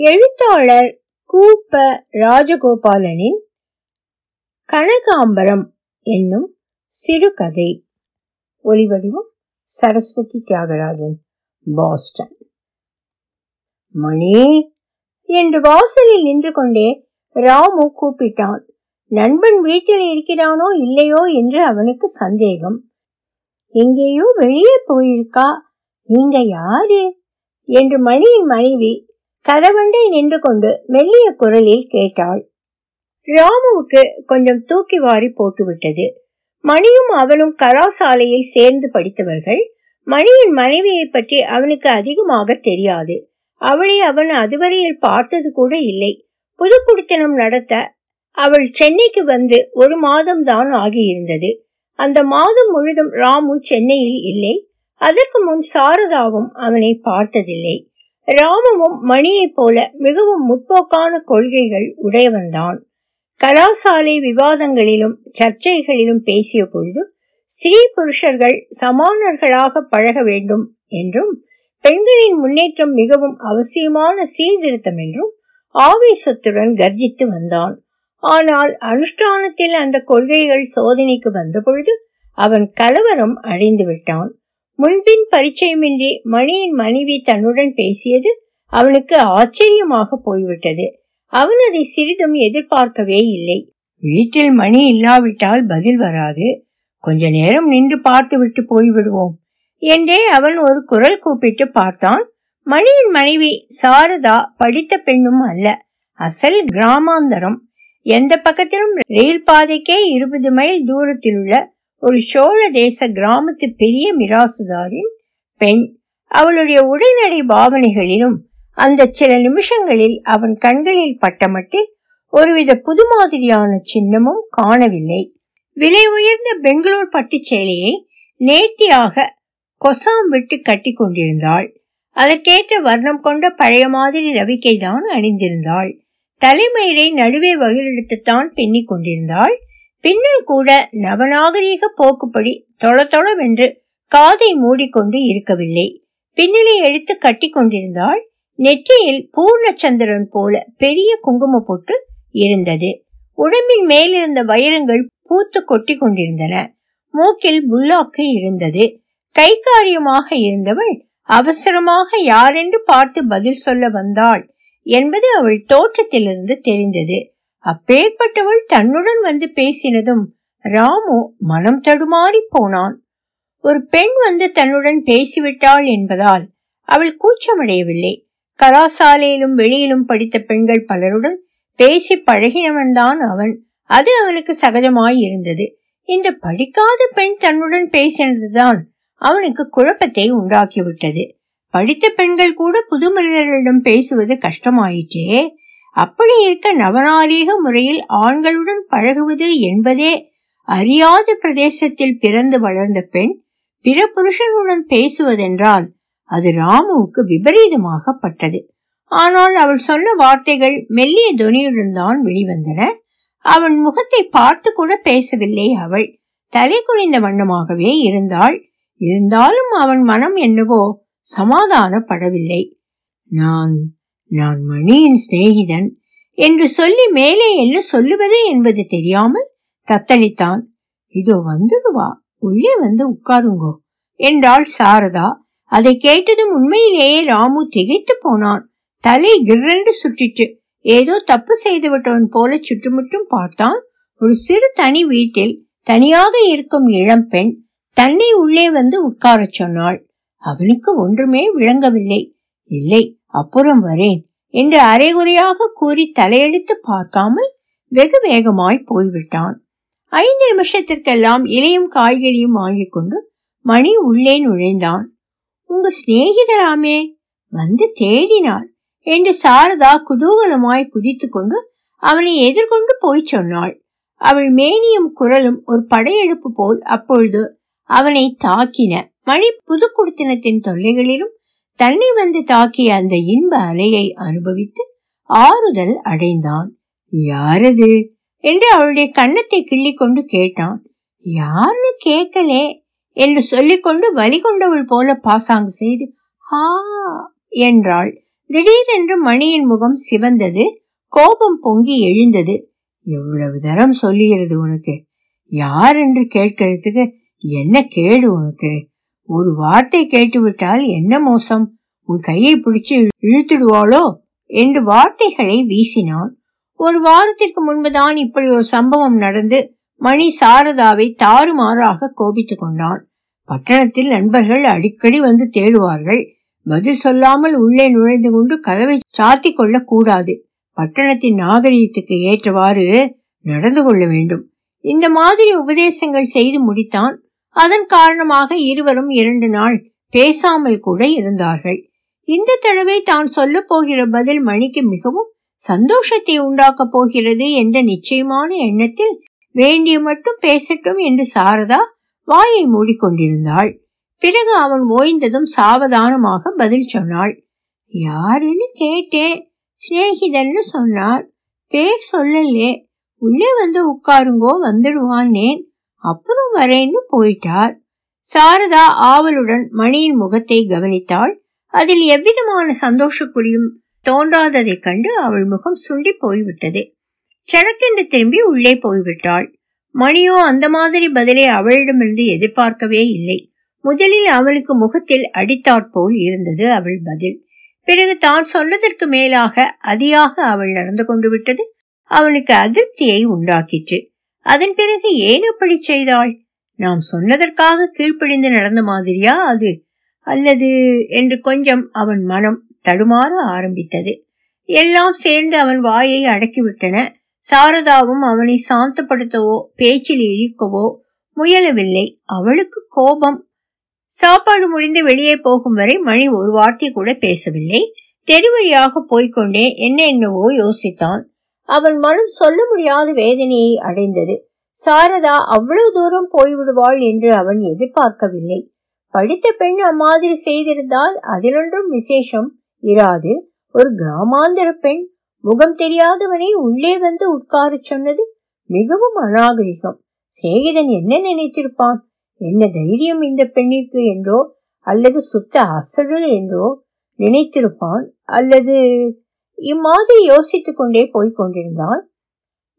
எழுத்தாளர் கூப்ப ராஜகோபாலனின் கனகாம்பரம் என்னும் சிறுகதை. ஒலிவடிவம் சரஸ்வதி தியாகராஜன் பாஸ்டன். மணி! என்று வாசலில் நின்று கொண்டே ராமு கூப்பிட்டான். நண்பன் வீட்டில் இருக்கிறானோ இல்லையோ என்று அவனுக்கு சந்தேகம். எங்கேயோ வெளியே போயிருக்கா? நீங்க யாரு? என்று மணியின் மனைவி கதவண்டை நின்று கொண்டு மெல்லிய குரலில் கேட்டாள். ராமுவுக்கு கொஞ்சம் தூக்கி வாரி போட்டுவிட்டது. மணியும் அவளும் கலாசாலையில் சேர்ந்து படித்தவர்கள். மணியின் மனைவியை பற்றி அவனுக்கு அதிகமாக தெரியாது. அவளை அவன் அதுவரையில் பார்த்தது கூட இல்லை. புதுக்குடித்தனம் நடத்த அவள் சென்னைக்கு வந்து ஒரு மாதம் தான் ஆகியிருந்தது. அந்த மாதம் முழுதும் ராமு சென்னையில் இல்லை. அதற்கு முன் சாரதாவும் அவனை பார்த்ததில்லை. ராமுவும் மணியைப் போல மிகவும் முற்போக்கான கொள்கைகள் உடையவன்தான். கலாசாலை விவாதங்களிலும் சர்ச்சைகளிலும் பேசிய பொழுது ஸ்திரீ புருஷர்கள் சமானர்களாக பழக வேண்டும் என்றும் பெண்களின் முன்னேற்றம் மிகவும் அவசியமான சீர்திருத்தம் என்றும் ஆவேசத்துடன் கர்ஜித்து வந்தான். ஆனால் அனுஷ்டானத்தில் அந்த கொள்கைகள் சோதனைக்கு வந்தபொழுது அவன் கலவரம் அடைந்து விட்டான் முன்பின் பரிச்சயமின்றி மணியின் மனைவி தன்னுடன் பேசியது அவனுக்கு ஆச்சரியமாக போய்விட்டது. அவன் அதை சிறிதும் எதிர்பார்க்கவே இல்லை. வீட்டில் மணி இல்லாவிட்டால் பதில் வராது. கொஞ்ச நேரம் நின்று பார்த்து விட்டு போய்விடுவோம் என்றே அவன் ஒரு குரல் கூப்பிட்டு பார்த்தான். மணியின் மனைவி சாரதா படித்த பெண்ணும் அல்ல. அசல் கிராமாந்தரம். எந்த பக்கத்திலும் ரயில் பாதைக்கே இருபது மைல் தூரத்தில் உள்ள ஒரு சோழ தேச கிராமத்து பெரிய மிராசுதாரின் பெண். அவளுடைய உடைநடை பாவனைகளிலும் அந்த சில நிமிஷங்களில் அவன் கண்களில் பட்டமட்டில் ஒருவித புது மாதிரியான சின்னமும் காணவில்லை. விலை உயர்ந்த பெங்களூர் பட்டு சேலையை நேர்த்தியாக கொசாம் விட்டு கட்டி கொண்டிருந்தாள். அதற்கேற்ற வர்ணம் கொண்ட பழைய மாதிரி ரவிக்கை தான் அணிந்திருந்தாள். தலைமயிரை நடுவே வகிரெடுத்துத்தான் பின்னிக் கொண்டிருந்தாள். பின்னல் கூட நவநாகரீக போக்குப்படி தொள தொளவென்று காதை மூடிக்கொண்டு இருக்கவில்லை. பின்னலை எடுத்து கட்டி கொண்டிருந்தாள். நெற்றியில் பூர்ணச்சந்திரன் போல பெரிய குங்கும பொட்டு இருந்தது. உடம்பின் மேலிருந்த வைரங்கள் பூத்து கொட்டி கொண்டிருந்தன. மூக்கில் புல்லாக்கு இருந்தது. கைகாரியமாக இருந்தவள் அவசரமாக யாரென்று பார்த்து பதில் சொல்ல வந்தாள் என்பது அவள் தோற்றத்திலிருந்து தெரிந்தது. அப்பேற்பட்டவள் தன்னுடன் வந்து பேசினதும் ராமு மனம் தடுமாறி போனான். ஒரு பெண் வந்து தன்னுடன் பேசிவிட்டாள் என்பதால் அவள் கூச்சமடையவில்லை. கலாசாலையிலும் வெளியிலும் படித்த பெண்கள் பலருடன் பேசி பழகினவன்தான் அவன். அது அவனுக்கு சகஜமாய் இருந்தது. இந்த படிக்காத பெண் தன்னுடன் பேசினதுதான் அவனுக்கு குழப்பத்தை உண்டாக்கிவிட்டது. படித்த பெண்கள் கூட புது மனிதர்களிடம் பேசுவது கஷ்டமாயிற்றே. அப்படி இருக்க நவநாகரிக முறையில் ஆண்களுடன் பழகுவது என்பதே அறியாத பிரதேசத்தில் பிறந்து வளர்ந்த பெண் பிற புருஷனுடன் பேசுவதென்றால் அது ராமுவுக்கு விபரீதமாகப்பட்டது. ஆனால் அவள் சொன்ன வார்த்தைகள் மெல்லிய துணியுடன் தான் வெளிவந்தன. அவன் முகத்தை பார்த்து கூட பேசவில்லை அவள். தலை குனிந்த வண்ணமாகவே இருந்தாள். இருந்தாலும் அவன் மனம் என்னவோ சமாதானப்படவில்லை. நான் நான் மணியின் சிநேகிதன் என்று சொல்லி மேலே என்ன சொல்லுவது என்பது தெரியாமல் தத்தளித்தான். இதோ வந்துடுவா உள்ளே வந்து உட்காருங்கோ என்றாள் சாரதா. அதை கேட்டதும் உண்மையிலேயே ராமு திகைத்து போனான். தலை கிர்ரென்று சுற்றிட்டு ஏதோ தப்பு செய்து விட்டவன் போல சுற்றுமுற்றும் பார்த்தான். ஒரு சிறு தனி வீட்டில் தனியாக இருக்கும் இளம்பெண் தன்னை உள்ளே வந்து உட்காரச் சொன்னாள். அவனுக்கு ஒன்றுமே விளங்கவில்லை. இல்லை அப்புறம் வரேன் என்று அரைகுறையாக கூறி தலையெடுத்து பார்க்காமல் வெகு வேகமாய் போய்விட்டான். ஐந்து நிமிஷத்திற்கெல்லாம் இலையும் காய்கறியும் வாங்கிக் கொண்டு மணி உள்ளே நுழைந்தான். உங்க சிநேகிதராமே வந்து தேடினார் என்று சாரதா குதூகலமாய் குதித்து கொண்டு அவனை எதிர்கொண்டு போய் சொன்னாள். அவள் மேனியும் குரலும் ஒரு படையெடுப்பு போல் அப்பொழுது அவனை தாக்கின. மணி புது குடித்தனத்தின் தொல்லைகளிலும் தன்னை வந்து தாக்கிய அந்த இன்ப அலையை அனுபவித்து ஆறுதல் அடைந்தான். யாரது? என்று அவளுடைய கன்னத்தை கிள்ளி கொண்டு கேட்டான். யாருன்னு கேட்கலே என்று சொல்லிக்கொண்டு வலி கொண்டவள் போல பாசாங்கு செய்து ஆ என்றாள். திடீரென்று மணியின் முகம் சிவந்தது கோபம் பொங்கி எழுந்தது. எவ்வளவு தரம் சொல்லுகிறது உனக்கு? யார் என்று கேட்கறதுக்கு என்ன கேடு உனக்கு? ஒரு வார்த்தை கேட்டுவிட்டால் என்ன மோசம்? உன் கையை பிடிச்சு இழுத்துடுவாளோ? என்று வார்த்தைகளை வீசினான். ஒரு வாரத்திற்கு முன்புதான் இப்படி ஒரு சம்பவம் நடந்து மணி சாரதாவை தாறுமாறாக கோபித்துக் கொண்டான். பட்டணத்தில் நண்பர்கள் அடிக்கடி வந்து தேடுவார்கள். பதில் சொல்லாமல் உள்ளே நுழைந்து கொண்டு கதவை சாத்தி கொள்ள கூடாது. பட்டணத்தின் நாகரீகத்துக்கு ஏற்றவாறு நடந்து கொள்ள வேண்டும். இந்த மாதிரி உபதேசங்கள் செய்து முடித்தான் அதன் காரணமாக இருவரும் இரண்டு நாள் பேசாமல் கூட இருந்தார்கள். இந்த தடவை தான் சொல்ல போகிற பதில் மணிக்கு மிகவும் சந்தோஷத்தை உண்டாக்கப் போகிறது என்ற நிச்சயமான எண்ணத்தில் வேண்டிய மட்டும் பேசட்டும் என்று சாரதா வாயை மூடிக்கொண்டிருந்தாள். பிறகு அவன் ஓய்ந்ததும் சாவதானமாக பதில் சொன்னாள். யாருன்னு கேட்டேன். சிநேகிதன்னு சொன்னார். பேர் சொல்லலே. உள்ளே வந்து உட்காருங்கோ வந்துடுவானேன். அப்புறம் வரேன்னு போயிட்டார் சாரதா ஆவலுடன் மணியின் முகத்தை கவனித்தாள். அதில் எவ்விதமான சந்தோஷக்குறியும் தோன்றாததைக் கண்டு அவள் முகம் சுண்டி போய்விட்டது. சடக்கென்று திரும்பி உள்ளே போய்விட்டாள். மணியோ அந்த மாதிரி பதிலை அவளிடமிருந்து எதிர்பார்க்கவே இல்லை. முதலில் அவனுக்கு முகத்தில் அடித்தாற்போல் இருந்தது அவள் பதில். பிறகு தான் சொன்னதற்கு மேலாக அதியாக அவள் நடந்து கொண்டு விட்டது. அவனுக்கு அதிருப்தியை உண்டாக்கிற்று. அதன் பிறகு ஏன் அப்படி செய்தாள்? நாம் சொன்னதற்காக கீழ்ப்படிந்து நடந்த மாதிரியா அது? அல்லது என்று கொஞ்சம் அவன் மனம் தடுமாற ஆரம்பித்தது. எல்லாம் சேர்ந்து அவன் வாயை அடக்கிவிட்டன. சாரதாவும் அவனை சாந்தப்படுத்தவோ பேச்சில் இழிக்கவோ முயலவில்லை. அவளுக்கு கோபம். சாப்பாடு முடிந்து வெளியே போகும் வரை மணி ஒரு வார்த்தை கூட பேசவில்லை. தெருவழியாக போய்கொண்டே என்ன என்னவோ யோசித்தான். அவன் மனம் சொல்ல முடியாத வேதனையை அடைந்தது. சாரதா அவ்வளவு தூரம் போய்விடுவாள் என்று அவன் எதிர்பார்க்கவில்லை. படித்த பெண் அம்மாதிரி செய்திருந்தால் அதிலொன்றும் விசேஷம் இராது. ஒரு கிராமாந்தர பெண் முகம் தெரியாதவனை உள்ளே வந்து உட்கார சொன்னது மிகவும் அநாகரிகம். சிநேகிதன் என்ன நினைத்திருப்பான்? என்ன தைரியம் இந்த பெண்ணிற்கு என்றோ அல்லது சுத்த அசடு என்றோ நினைத்திருப்பான் அல்லது இம்மாதிரி யோசித்துக் கொண்டே போய்க் கொண்டிருந்தான்.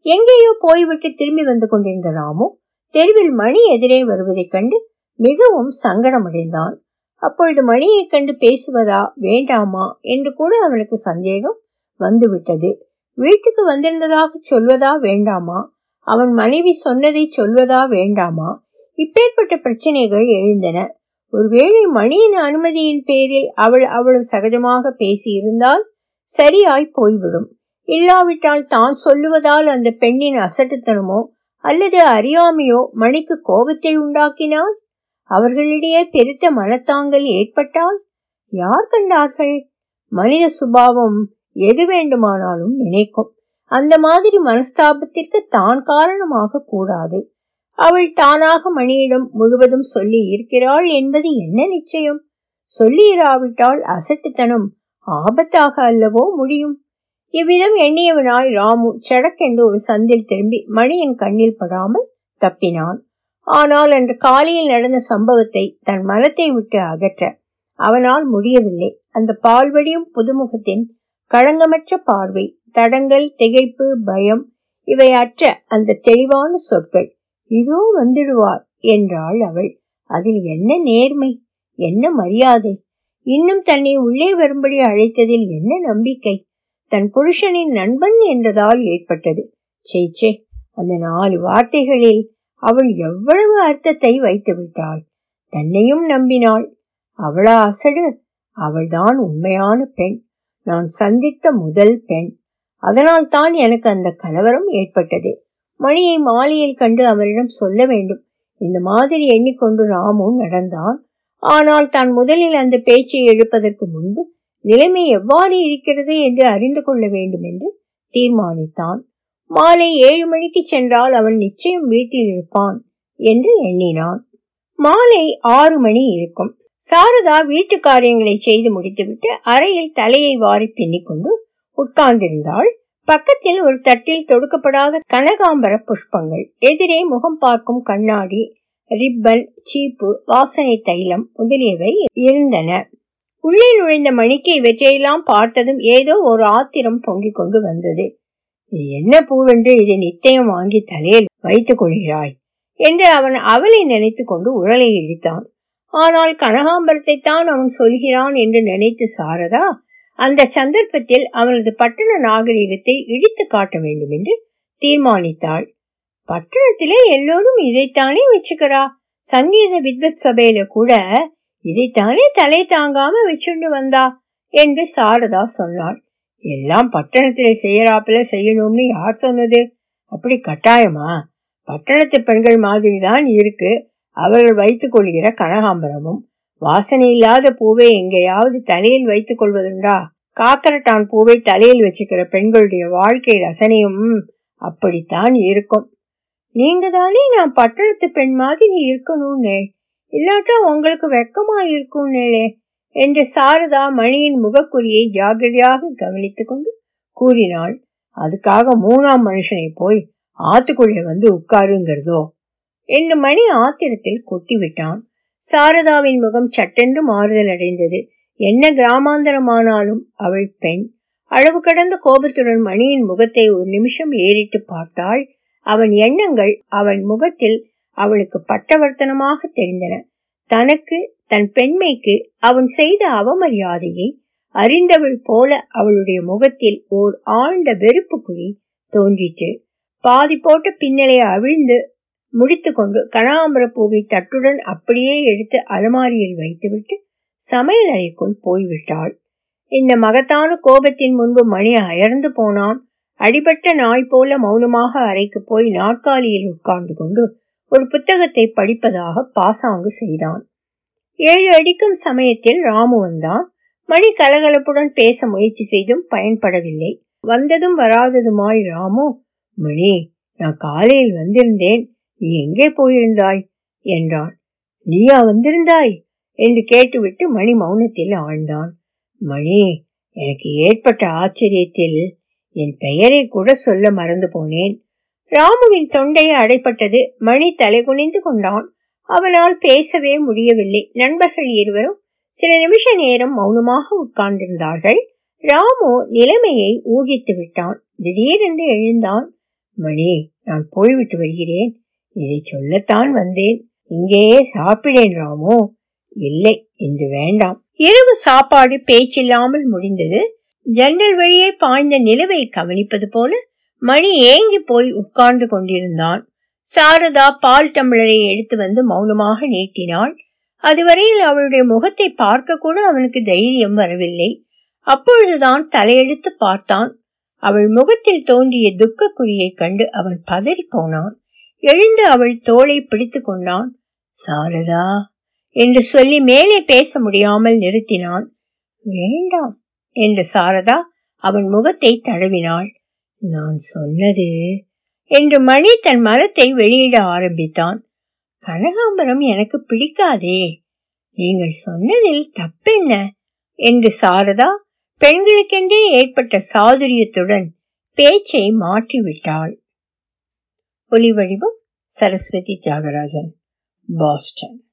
எங்கேயோ போய்விட்டு திரும்பி வந்து கொண்டிருந்த ராமு தெருவில் மணி எதிரே வருவதைக் கண்டு மிகவும் சங்கடமடைந்தான். அப்பொழுது மணியைக் கண்டு பேசுவதா வேண்டாமா என்று கூட அவனுக்கு சந்தேகம் வந்துவிட்டது. வீட்டுக்கு வந்திருந்ததாக சொல்வதா வேண்டாமா? அவன் மனைவி சொன்னதை சொல்வதா வேண்டாமா? இப்பேற்பட்ட பிரச்சனைகள் எழுந்தன. ஒருவேளை மணியின் அனுமதியின் பேரில் அவள் அவ்வளவு சகஜமாக பேசியிருந்தால் சரியாய் போய்விடும். இல்லாவிட்டால் தான் சொல்லுவதால் அந்த பெண்ணின் அசட்டுத்தனமோ அல்லது அறியாமையோ மணிக்கு கோபத்தை உண்டாக்கினால்? அவர்களிடையே பெருத்த மனத்தாங்கல் ஏற்பட்டால்? யார் கண்டார்கள்? மனித சுபாவம் எது வேண்டுமானாலும் நினைக்கும். அந்த மாதிரி மனஸ்தாபத்திற்கு தான் காரணமாக கூடாது. அவள் தானாக மணியிடம் முழுவதும் சொல்லி இருக்கிறாள் என்பது என்ன நிச்சயம்? சொல்லியிராவிட்டால் அசட்டுத்தனம் ஆபத்தாக அல்லவோ முடியும். இவ்விதம் எண்ணியவனாய் ராமு சடக்கென்று ஒரு சந்தில் திரும்பி மணியின் கண்ணில் படாமல் தப்பினான். ஆனால் அன்று காலையில் நடந்த சம்பவத்தை தன் மனத்தை விட்டு அகற்ற அவனால் முடியவில்லை. அந்த பால்வடியும் புதுமுகத்தின் களங்கமற்ற பார்வை தடங்கல் திகைப்பு பயம் இவை அற்ற அந்த தெளிவான சொற்கள். இதோ வந்துடுவார் என்றாள் அவள். அதில் என்ன நேர்மை என்ன மரியாதை? இன்னும் தன்னை உள்ளே வரும்படி அழைத்ததில் என்ன நம்பிக்கை? தன் புருஷனின் நண்பன் என்றதால் ஏற்பட்டது. சேச்சே அந்த நாலு வார்த்தைகளில் அவள் எவ்வளவு அர்த்தத்தை வைத்து விட்டாள்? தன்னையும் நம்பினாள். அவளா அசடு? அவள்தான் உண்மையான பெண். நான் சந்தித்த முதல் பெண். அதனால் தான் எனக்கு அந்த கலவரம் ஏற்பட்டது. மணியை மாலையில் கண்டு அவரிடம் சொல்ல வேண்டும். இந்த மாதிரி எண்ணிக்கொண்டு ராமும் நடந்தான். ஆனால் தான் முதலில் அந்த பேச்சை எழுப்பதற்கு முன்பு நிலைமை எவ்வாறு இருக்கிறது என்று அறிந்து கொள்ள வேண்டும் என்று தீர்மானித்தான். மாலை ஏழு மணிக்கு சென்றால் அவன் நிச்சயம் வீட்டில் இருப்பான் என்று எண்ணினான். மாலை ஆறு மணி இருக்கும். சாரதா வீட்டு காரியங்களை செய்து முடித்துவிட்டு அறையில் தலையை வாரி பின்னிக்கொண்டு உட்கார்ந்திருந்தாள். பக்கத்தில் ஒரு தட்டில் தொடுக்கப்படாத கனகாம்பர புஷ்பங்கள் எதிரே முகம் பார்க்கும் கண்ணாடி ரிப்பன் சீப்பு வாசனை தைலம் முதலியவை இருந்தன. உள்ளே நுழைந்த மணிக்கு இவற்றையெல்லாம் பார்த்ததும் ஏதோ ஒரு ஆத்திரம் பொங்கிக் கொண்டு வந்தது. என்ன பூவென்று இதை நித்தயம் வாங்கி தலையில் வைத்துக் கொள்கிறாய்? என்று அவன் அவளை நினைத்து கொண்டு உரலை இழித்தான் ஆனால் கனகாம்பரத்தை தான் அவன் சொல்கிறான் என்று நினைத்து சாரதா அந்த சந்தர்ப்பத்தில் அவனது பட்டண நாகரிகத்தை இடித்து காட்ட வேண்டும் என்று தீர்மானித்தாள். பட்டணத்திலே எல்லோரும் இதைத்தானே வச்சுக்கிறா? சங்கீத வித்வத் சபையில கூட இதைத்தானே தலை தாங்காம வச்சுண்டு வந்தா? என்று சாரதா சொன்னாள். எல்லாம் பட்டணத்திலே செய்யறாப்புல செய்யணும்னு யார் சொன்னது? அப்படி கட்டாயமா? பட்டணத்து பெண்கள் மாதிரி தான் இருக்கு. அவர்கள் வைத்துக் கொள்கிற கனகாம்பரமும் வாசனை இல்லாத பூவை எங்கேயாவது தலையில் வைத்துக் கொள்வதுண்டா? காக்கரட்டான் பூவை தலையில் வச்சுக்கிற பெண்களுடைய வாழ்க்கை ரசனையும் அப்படித்தான் இருக்கும். நீங்க தானே நான் பட்டணத்து பெண் மாதிரி இருக்கணும்னே. இல்லாட்டா உங்களுக்கு வெக்கமா இருக்கும்னே என்று சாரதா மணியின் முகக்குறியை ஜாகிரதையாக கவனித்துக் கொண்டு கூறினாள். அதுக்காக மூணாம் மனுஷனை போய் ஆத்துக்குள்ளே வந்து உட்காருங்கிறதோ? என்று மணி ஆத்திரத்தில் கொட்டிவிட்டான். சாரதாவின் முகம் சட்டென்று மாறுதல் அடைந்தது. என்ன கிராமாந்தரமானாலும் அவள் பெண். அளவு கடந்த கோபத்துடன் மணியின் முகத்தை ஒரு நிமிஷம் ஏறிட்டு பார்த்தாள். அவன் எண்ணங்கள் அவன் முகத்தில் அவளுக்கு பட்டவர்த்தனமாக தெரிந்தன. தனக்கு தன் பெண்மைக்கு அவன் செய்த அவமரியாதையை அறிந்தவள் போல அவளுடைய முகத்தில் ஓர் ஆழ்ந்த வெறுப்பு குறி தோன்றிற்று. பாதி போட்ட பின்னலை அவிழ்ந்து முடித்து கொண்டு கனகாம்பர பூவை தட்டுடன் அப்படியே எடுத்து அலமாரியில் வைத்துவிட்டு சமையல் அறைக்குள் போய்விட்டாள். இந்த மகத்தான கோபத்தின் முன்பு மணி அயர்ந்து போனான். அடிபட்ட நாய் போல மௌனமாக அறைக்கு போய் நாற்காலியில் உட்கார்ந்து கொண்டு ஒரு புத்தகத்தை படிப்பதாக பாசாங்கு செய்தான். ஏழு அடிக்கும் சமயத்தில் ராமு வந்தான். மணி கலகலப்புடன் பேச முயற்சி செய்தும் பயன்படவில்லை. வந்ததும் வராததுமாய் ராமு மணி நான் காலையில் வந்திருந்தேன். நீ எங்கே போயிருந்தாய்? என்றான். நீயா வந்திருந்தாய்? என்று கேட்டுவிட்டு மணி மௌனத்தில் ஆழ்ந்தான். மணி எனக்கு ஏற்பட்ட ஆச்சரியத்தில் என் பெயரை கூட சொல்ல மறந்து போனேன். ராமுவின் தொண்டை அடைப்பட்டது மணி தலை குனிந்து கொண்டான். அவனால் பேசவே முடியவில்லை. நண்பர்கள் இருவரும் சில நிமிஷ நேரம் மௌனமாக உட்கார்ந்திருந்தார்கள். ராமு நிலைமையை ஊகித்து விட்டான். திடீரென்று எழுந்தான். மணி நான் போய்விட்டு வருகிறேன். இதை சொல்லத்தான் வந்தேன். இங்கேயே சாப்பிடேன் ராமு. இல்லை இன்று வேண்டாம். இரவு சாப்பாடு பேச்சில்லாமல் முடிந்தது. ஜன்னல் வழியே பாய்ந்த நிலவை கவனிப்பது போல மணி ஏங்கி போய் உட்கார்ந்து கொண்டிருந்தான். சாரதா பால் டம்ளரை எடுத்து வந்து மௌனமாக நீட்டினாள். அதுவரையில் அவளுடைய முகத்தை பார்க்க கூட அவனுக்கு தைரியம் வரவில்லை. அப்பொழுதுதான் தலையெடுத்து பார்த்தான். அவள் முகத்தில் தோன்றிய துக்கக்குறியை கண்டு அவன் பதறி போனான். எழுந்து அவள் தோளை பிடித்து கொண்டான். சாரதா என்று சொல்லி மேலே பேச முடியாமல் நிறுத்தினான். வேண்டாம் என்று சாரதா அவன் முகத்தை தடவினாள் நான் சொன்னது என்று மணி தன் மரத்தை வெளியிட ஆரம்பித்தான். கனகாம்பரம் எனக்கு பிடிக்காதே. நீங்கள் சொன்னதில் தப்பென்ன? என்று சாரதா பெண்களுக்கென்றே ஏற்பட்ட சாதுரியத்துடன் பேச்சை மாற்றிவிட்டாள். ஒலி வடிவம் சரஸ்வதி தியாகராஜன் பாஸ்டன்.